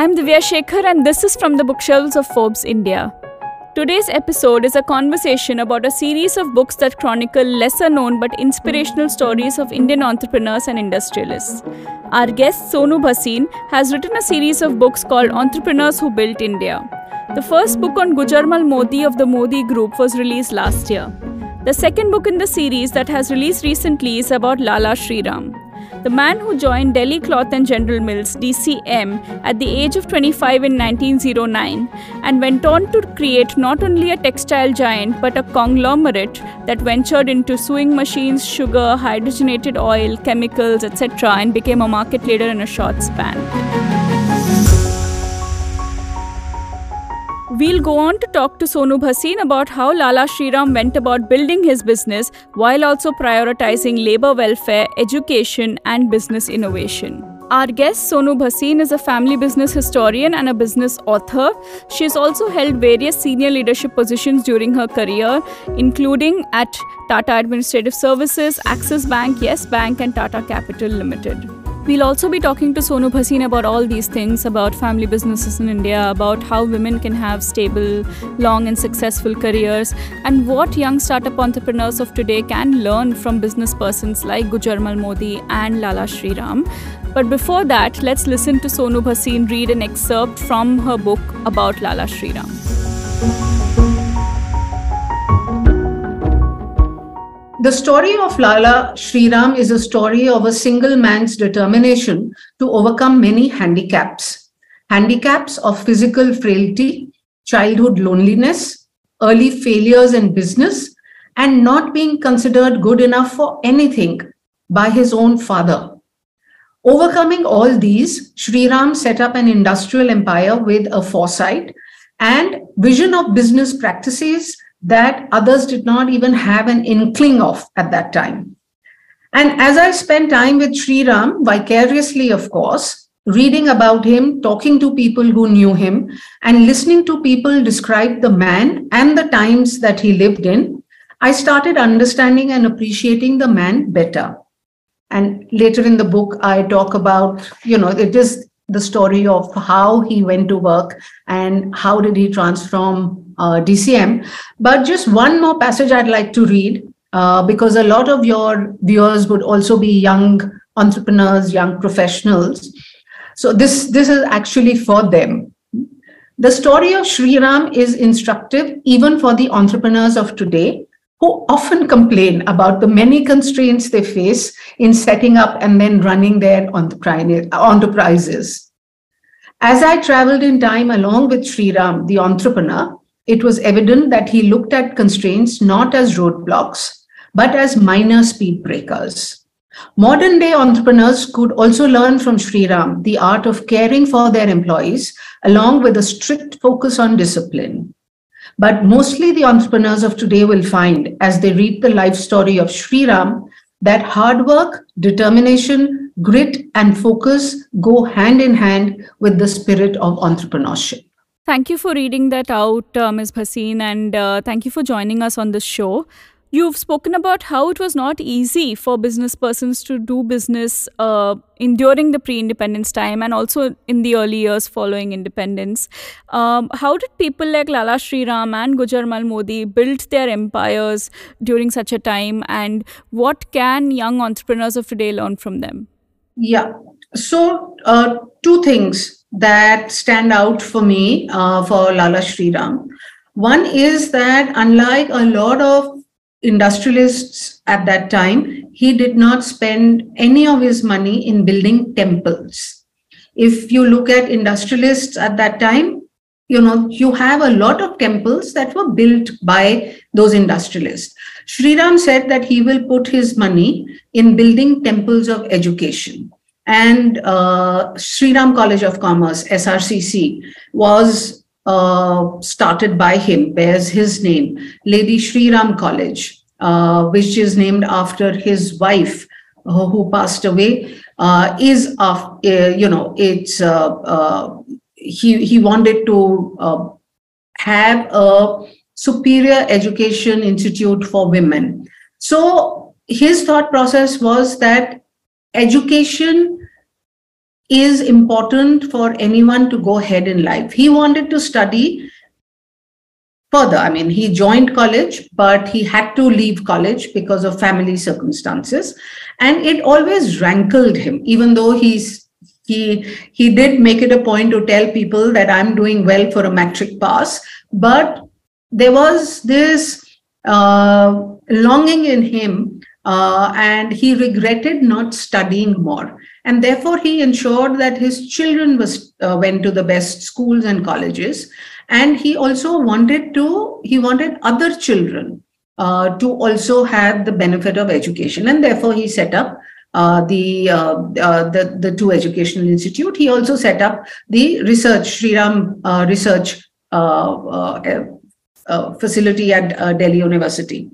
I'm Divya Shekhar, and this is from the bookshelves of Forbes India. Today's episode is a conversation about a series of books that chronicle lesser known but inspirational stories of Indian entrepreneurs and industrialists. Our guest Sonu Bhasin has written a series of books called Entrepreneurs Who Built India. The first book on Gujarmal Modi of the Modi Group was released last year. The second book in the series that has released recently is about Lala Shriram the man who joined Delhi Cloth and General Mills DCM at the age of 25 in 1909 and went on to create not only a textile giant but a conglomerate that ventured into sewing machines, sugar, hydrogenated oil, chemicals, etc., and became a market leader in a short span. We'll go on to talk to Sonu Bhasin about how Lala Shriram went about building his business while also prioritizing labor welfare, education, and business innovation. Our guest Sonu Bhasin is a family business historian and a business author. She has also held various senior leadership positions during her career, including at Tata Administrative Services, Axis Bank, Yes Bank, and Tata Capital Limited. We'll also be talking to Sonu Bhasin about all these things about family businesses in India, about how women can have stable, long, and successful careers, and what young startup entrepreneurs of today can learn from business persons like Gujarmal Modi and Lala Shriram. But before that, let's listen to Sonu Bhasin read an excerpt from her book about Lala Shriram. The story of Lala Shriram is a story of a single man's determination to overcome many handicaps. Handicaps of physical frailty, childhood loneliness, early failures in business, and not being considered good enough for anything by his own father. Overcoming all these, Shriram set up an industrial empire with a foresight and vision of business practices that others did not even have an inkling of at that time. And as I spent time with Sri Ram, vicariously, of course, reading about him, talking to people who knew him, and listening to people describe the man and the times that he lived in, I started understanding and appreciating the man better. And later in the book, I talk about, you know, it is the story of how he went to work and how did he transform DCM. But just one more passage I'd like to read uh, because a lot of your viewers would also be young entrepreneurs, young professionals. So this, this is actually for them. The story of Sri Ram is instructive even for the entrepreneurs of today who often complain about the many constraints they face in setting up and then running their enterprises. As I traveled in time along with Sri Ram, the entrepreneur, it was evident that he looked at constraints not as roadblocks, but as minor speed breakers. Modern day entrepreneurs could also learn from Sriram the art of caring for their employees, along with a strict focus on discipline. But mostly the entrepreneurs of today will find, as they read the life story of Sriram, that hard work, determination, grit, and focus go hand in hand with the spirit of entrepreneurship. Thank you for reading that out, uh, Ms. Bhasin, and uh, thank you for joining us on this show. You've spoken about how it was not easy for business persons to do business uh, in during the pre-independence time and also in the early years following independence. Um, how did people like Lala Shriram and Gujarmal Modi build their empires during such a time, and what can young entrepreneurs of today learn from them? Yeah. So, uh, two things that stand out for me uh, for Lala Shriram. One is that unlike a lot of industrialists at that time, he did not spend any of his money in building temples. If you look at industrialists at that time, you know, you have a lot of temples that were built by those industrialists. Shriram said that he will put his money in building temples of education and uh, Shri Ram College of Commerce, SRCC, was uh, started by him, bears his name, Lady Shri Ram College, uh, which is named after his wife uh, who passed away. Uh, is of uh, you know it's he he wanted to have a superior education institute for women. So his thought process was that education is important for anyone to go ahead in life. He wanted to study further. I mean, he joined college, but he had to leave college because of family circumstances. And it always rankled him, even though he's he he did make it a point to tell people that I'm doing well for a matric pass. But there was this uh, longing in him, uh, and he regretted not studying more. And therefore, he ensured that his children was uh, went to the best schools and colleges. And he also wanted to he wanted other children uh, to also have the benefit of education. And therefore he set up uh, the, uh, uh the the two educational institute. He also set up the research Shriram uh, research uh, facility at delhi university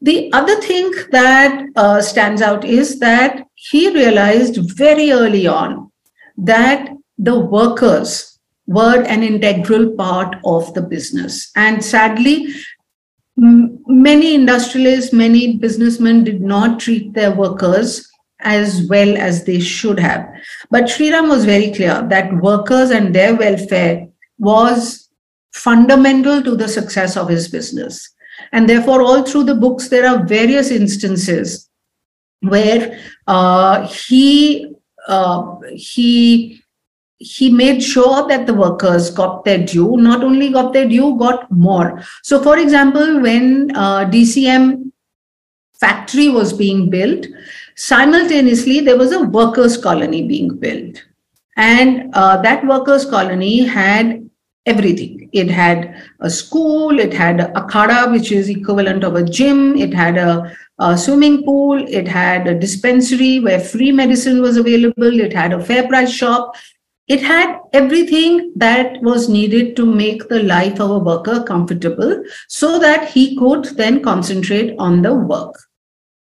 the other thing that uh, stands out is that he realized very early on that the workers were an integral part of the business. And sadly, many industrialists, many businessmen did not treat their workers as well as they should have. But Shriram was very clear that workers and their welfare was fundamental to the success of his business. And therefore, all through the books, there are various instances where uh, he uh, he he made sure that the workers got their due, not only got their due, got more. So, for example, when uh, DCM factory was being built, simultaneously there was a workers' colony being built. And uh, that workers' colony had everything. It had a school, it had a akhada, which is equivalent of a gym, it had a, a swimming pool, it had a dispensary where free medicine was available, it had a fair price shop, it had everything that was needed to make the life of a worker comfortable so that he could then concentrate on the work.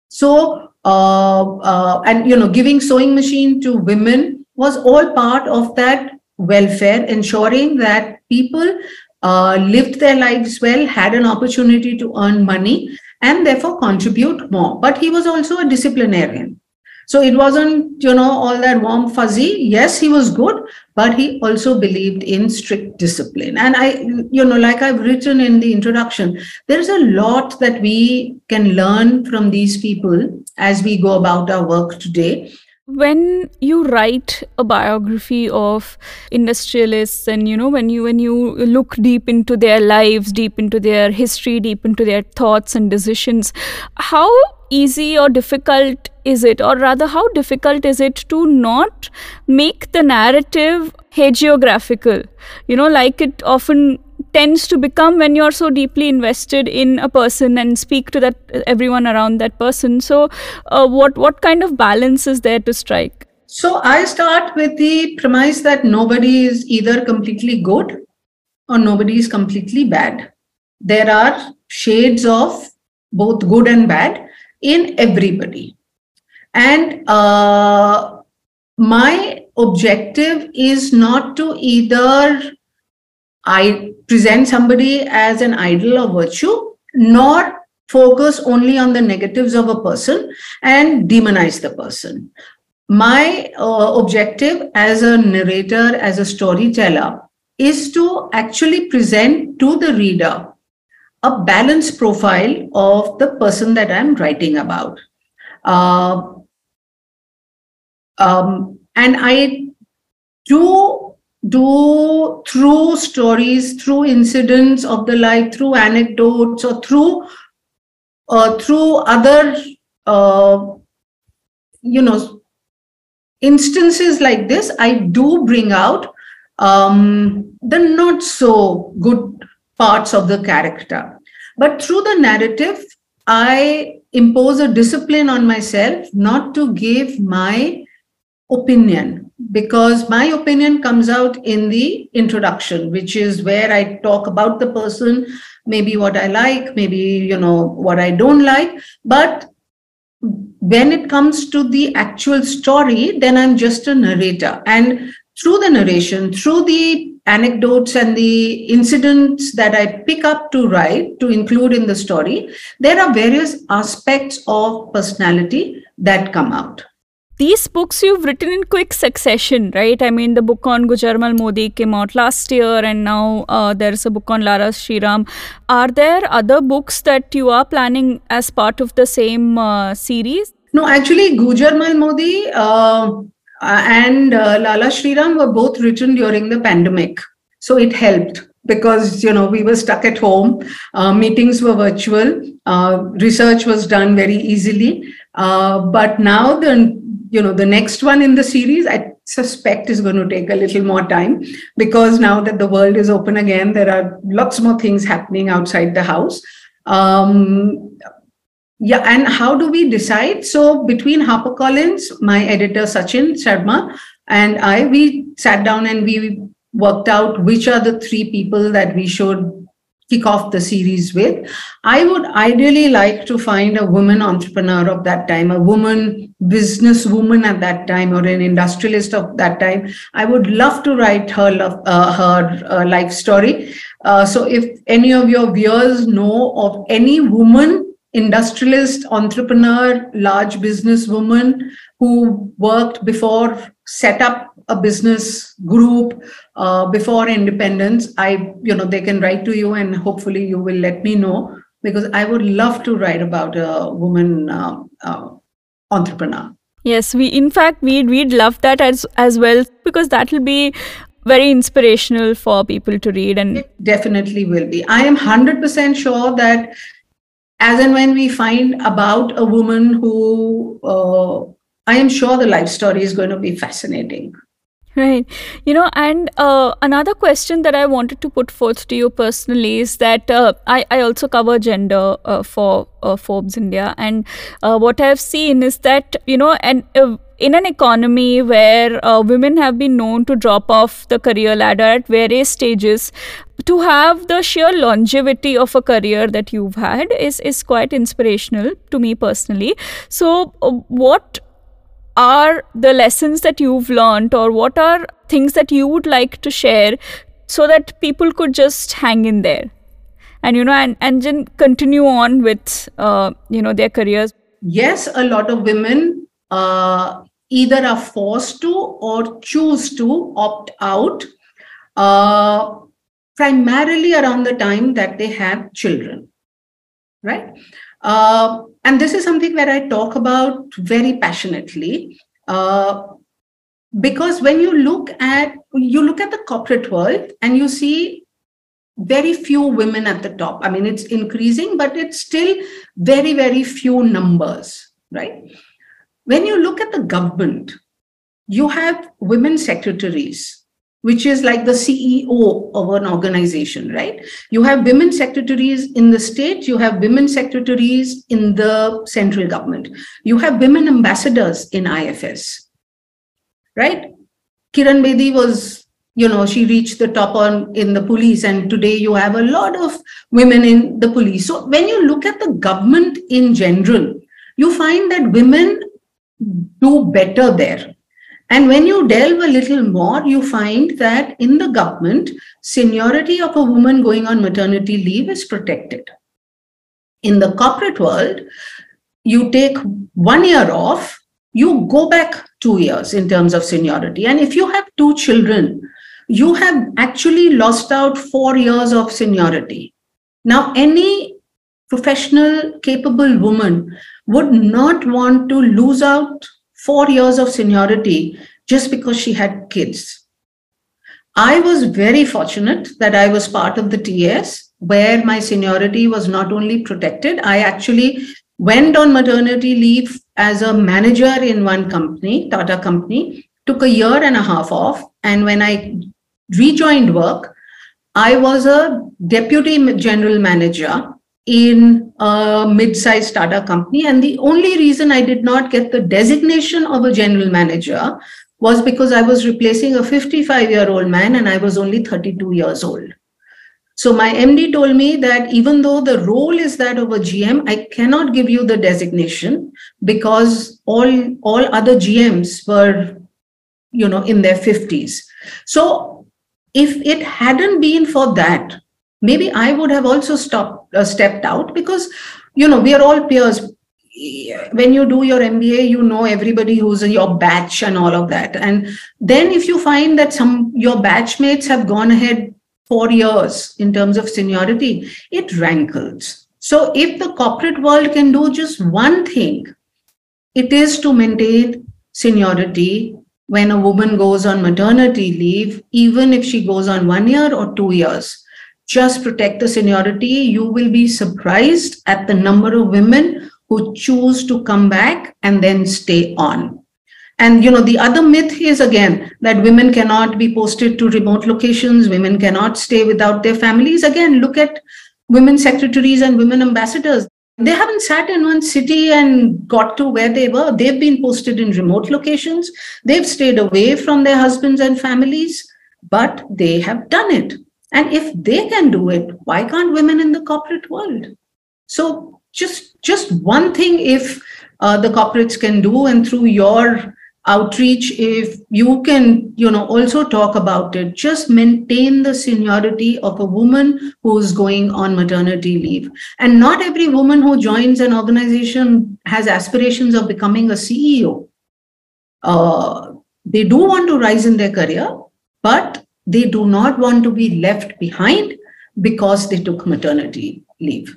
So, uh, uh, and you know, giving sewing machine to women was all part of that welfare, ensuring that people uh, lived their lives well, had an opportunity to earn money, and therefore contribute more. But he was also a disciplinarian. So it wasn't, you know, all that warm fuzzy. Yes, he was good, but he also believed in strict discipline. And I, you know, like I've written in the introduction, there's a lot that we can learn from these people as we go about our work today when you write a biography of industrialists and you know when you when you look deep into their lives deep into their history deep into their thoughts and decisions how easy or difficult is it? Or rather how difficult is it to not make the narrative hagiographical? You know like it often tends to become when you're so deeply invested in a person and speak to that everyone around that person. So uh, what what kind of balance is there to strike? So i start with the premise that nobody is either completely good or nobody is completely bad. There are shades of both good and bad in everybody. And uh, my objective is not to either I present somebody as an idol of virtue, nor focus only on the negatives of a person and demonize the person. My uh, objective as a narrator, as a storyteller, is to actually present to the reader a balanced profile of the person that I'm writing about. Uh, um, and I do do through stories, through incidents of the life, through anecdotes, or through uh, through other uh, you know instances like this, I do bring out um, the not so good parts of the character. But through the narrative, I impose a discipline on myself not to give my opinion because my opinion comes out in the introduction which is where i talk about the person maybe what i like maybe you know what i don't like. But when it comes to the actual story then i'm just a narrator. And through the narration through the anecdotes and the incidents that i pick up to write to include in the story there are various aspects of personality that come out these books you've written in quick succession, right? I mean, the book on Gujarmal Modi came out last year, and now uh, there's a book on Lala Sriram. Are there other books that you are planning as part of the same uh, series? No, actually, Gujarmal Modi uh, and uh, Lala Sriram were both written during the pandemic. So it helped because you know we were stuck at home uh, meetings were virtual uh, research was done very easily uh, but now the you know the next one in the series i suspect is going to take a little more time because now that the world is open again there are lots more things happening outside the house. Um, yeah and how do we decide? So between harpercollins my editor sachin sharma and i we sat down and we worked out which are the three people that we should kick off the series with. I would ideally like to find a woman entrepreneur of that time, a woman businesswoman at that time, or an industrialist of that time. I would love to write her love, uh, her uh, life story. Uh, so, if any of your viewers know of any woman industrialist, entrepreneur, large businesswoman who worked before set up a business group uh, before independence. I you know they can write to you and hopefully you will let me know because i would love to write about a woman uh, uh, entrepreneur. Yes we in fact we'd we'd love that as as well because that will be very inspirational for people to read and it definitely will be. I am 100% sure that as and when we find about a woman who uh, I am sure the life story is going to be fascinating. Right. You know, and uh, another question that I wanted to put forth to you personally is that uh, I, I also cover gender uh, for uh, Forbes India. And uh, what I've seen is that, you know, and uh, in an economy where women have been known to drop off the career ladder at various stages, to have the sheer longevity of a career that you've had is, is quite inspirational to me personally. So, what are the lessons that you've learned or what are things that you would like to share so that people could just hang in there and you know and, and then continue on with uh, you know their careers yes a lot of women uh, either are forced to or choose to opt out uh, primarily around the time that they have children right uh, and this is something that I talk about very passionately. Uh, because when you look at you look at the corporate world and you see very few women at the top. I mean, it's increasing, but it's still very, very few numbers, right? When you look at the government, you have women secretaries, which is like the CEO of an organization, right? You have women secretaries in the state, you have women secretaries in the central government, you have women ambassadors in IFS, right? Kiran Bedi was, you know, she reached the top on in the police, and today you have a lot of women in the police. So when you look at the government in general, you find that women do better there and when you delve a little more, you find that in the government, seniority of a woman going on maternity leave is protected. In the corporate world, you take one year off, you go back two years in terms of seniority. And if you have two children, you have actually lost out four years of seniority. Now, any professional, capable woman would not want to lose out four years of seniority just because she had kids. I was very fortunate that I was part of the TAS where my seniority was not only protected, I actually went on maternity leave as a manager in one company, Tata company, took a year and a half off. And when I rejoined work, I was a deputy general manager in a mid-sized startup company. And the only reason I did not get the designation of a general manager was because I was replacing a 55 year old man and I was only 32 years old. So my MD told me that even though the role is that of a GM, I cannot give you the designation because all, all other GMs were, you know, in their 50s. So if it hadn't been for that, maybe I would have also stopped uh, stepped out because you know we are all peers. when you do your MBA, you know everybody who's in your batch and all of that. And then if you find that some your batchmates have gone ahead four years in terms of seniority, it rankles. So if the corporate world can do just one thing, it is to maintain seniority when a woman goes on maternity leave, even if she goes on one year or two years. Just protect the seniority. You will be surprised at the number of women who choose to come back and then stay on. And you know, the other myth is again that women cannot be posted to remote locations, women cannot stay without their families. Again, look at women secretaries and women ambassadors. They haven't sat in one city and got to where they were. They've been posted in remote locations. They've stayed away from their husbands and families, but they have done it. And if they can do it, why can't women in the corporate world? So just just one thing if uh, the corporates can do and through your outreach if you can you know also talk about it just maintain the seniority of a woman who's going on maternity leave and not every woman who joins an organization has aspirations of becoming a ceo uh, they do want to rise in their career but they do not want to be left behind because they took maternity leave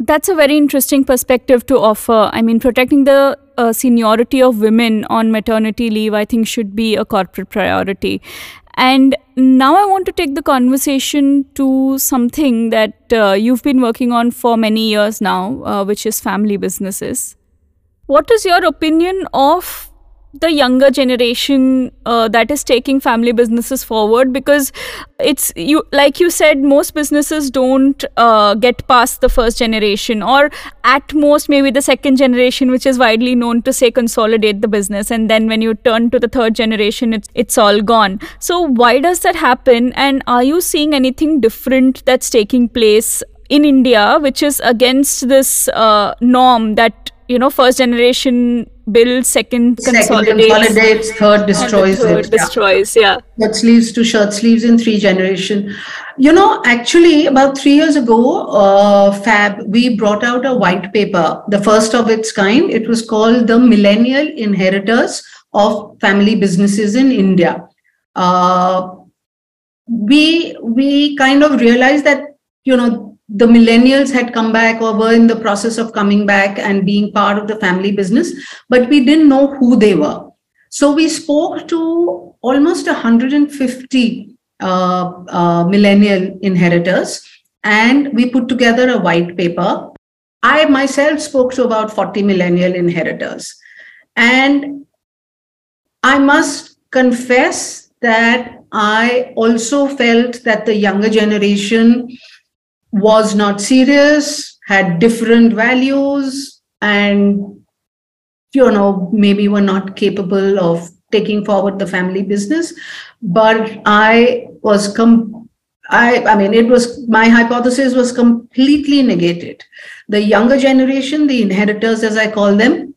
that's a very interesting perspective to offer. I mean, protecting the uh, seniority of women on maternity leave, I think, should be a corporate priority. And now I want to take the conversation to something that uh, you've been working on for many years now, uh, which is family businesses. What is your opinion of the younger generation uh, that is taking family businesses forward because it's you like you said most businesses don't uh, get past the first generation or at most maybe the second generation which is widely known to say consolidate the business. And then when you turn to the third generation it's it's all gone. So why does that happen? And are you seeing anything different that's taking place in india which is against this uh, norm that you know first generation builds second, second consolidates, consolidates third destroys third it, destroys yeah. yeah shirt sleeves to shirt sleeves in three generation. You know actually about three years ago uh, fab we brought out a white paper the first of its kind. It was called the millennial inheritors of family businesses in india. Uh, we we kind of realized that you know the millennials had come back or were in the process of coming back and being part of the family business, but we didn't know who they were. So we spoke to almost 150 uh, uh, millennial inheritors and we put together a white paper. I myself spoke to about 40 millennial inheritors. And I must confess that I also felt that the younger generation was not serious, had different values, and you know, maybe were not capable of taking forward the family business. But I was com I, I mean, it was my hypothesis was completely negated. The younger generation, the inheritors, as I call them,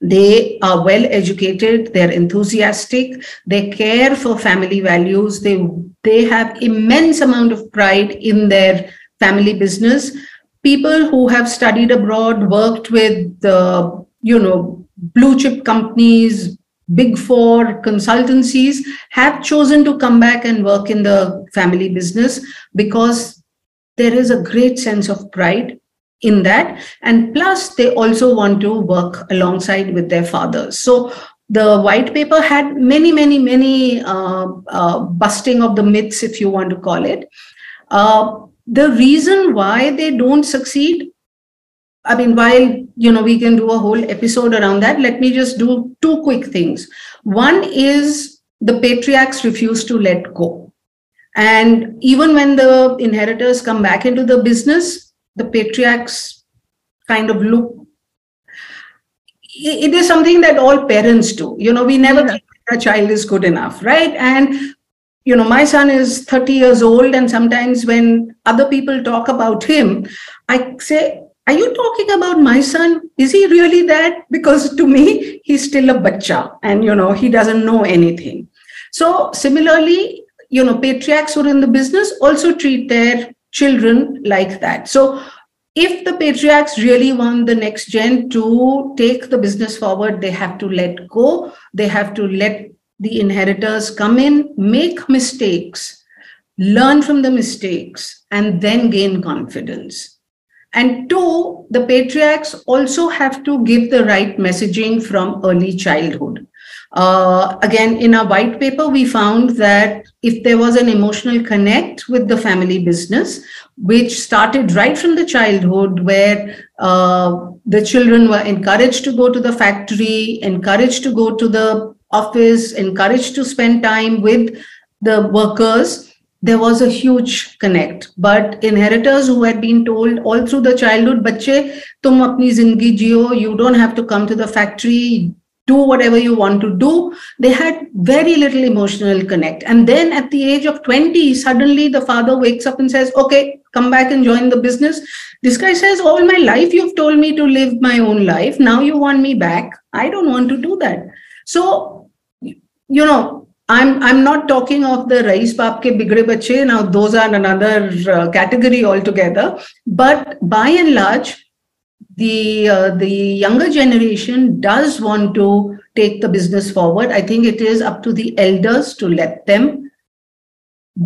they are well educated they're enthusiastic they care for family values they they have immense amount of pride in their family business. People who have studied abroad, worked with the, you know, blue chip companies, big four consultancies have chosen to come back and work in the family business because there is a great sense of pride in that. And plus they also want to work alongside with their fathers so the white paper had many many many uh, uh, busting of the myths if you want to call it. Uh, the reason why they don't succeed i mean while you know we can do a whole episode around that let me just do two quick things. One is the patriarchs refuse to let go. And even when the inheritors come back into the business the patriarchs kind of look it is something that all parents do. You know we never think a child is good enough right? And you know my son is 30 years old and sometimes when other people talk about him i say are you talking about my son? Is he really that? Because to me he's still a bacha and you know he doesn't know anything. So similarly you know patriarchs who are in the business also treat their children like that. So if the patriarchs really want the next gen to take the business forward, they have to let go. They have to let the inheritors come in, make mistakes, learn from the mistakes, and then gain confidence. And two, the patriarchs also have to give the right messaging from early childhood. Uh, again, in our white paper, we found that if there was an emotional connect with the family business, which started right from the childhood, where uh, the children were encouraged to go to the factory, encouraged to go to the office, encouraged to spend time with the workers, there was a huge connect. But inheritors who had been told all through the childhood, bache, tum apni zindagi jio, you don't have to come to the factory, do whatever you want to do. They had very little emotional connect. And then at the age of 20, suddenly the father wakes up and says, Okay, come back and join the business. This guy says, All my life you've told me to live my own life. Now you want me back. I don't want to do that. So, you know, I'm I'm not talking of the Rais Baap ke bigre bache. Now those are another uh, category altogether. But by and large, the uh, the younger generation does want to take the business forward. I think it is up to the elders to let them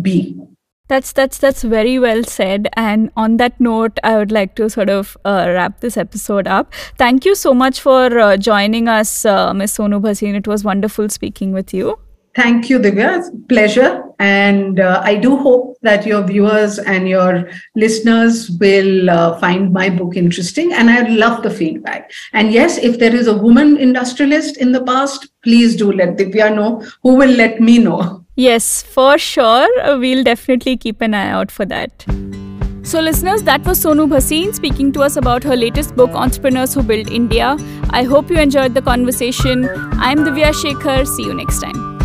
be. That's that's that's very well said. And on that note, I would like to sort of uh, wrap this episode up. Thank you so much for uh, joining us, uh, Ms. Sonu Bhasin. It was wonderful speaking with you. Thank you, Divya. Pleasure. And uh, I do hope that your viewers and your listeners will uh, find my book interesting. And I love the feedback. And yes, if there is a woman industrialist in the past, please do let Divya know, who will let me know. Yes, for sure. We'll definitely keep an eye out for that. So, listeners, that was Sonu Bhasin speaking to us about her latest book, Entrepreneurs Who Build India. I hope you enjoyed the conversation. I'm Divya Shekhar. See you next time.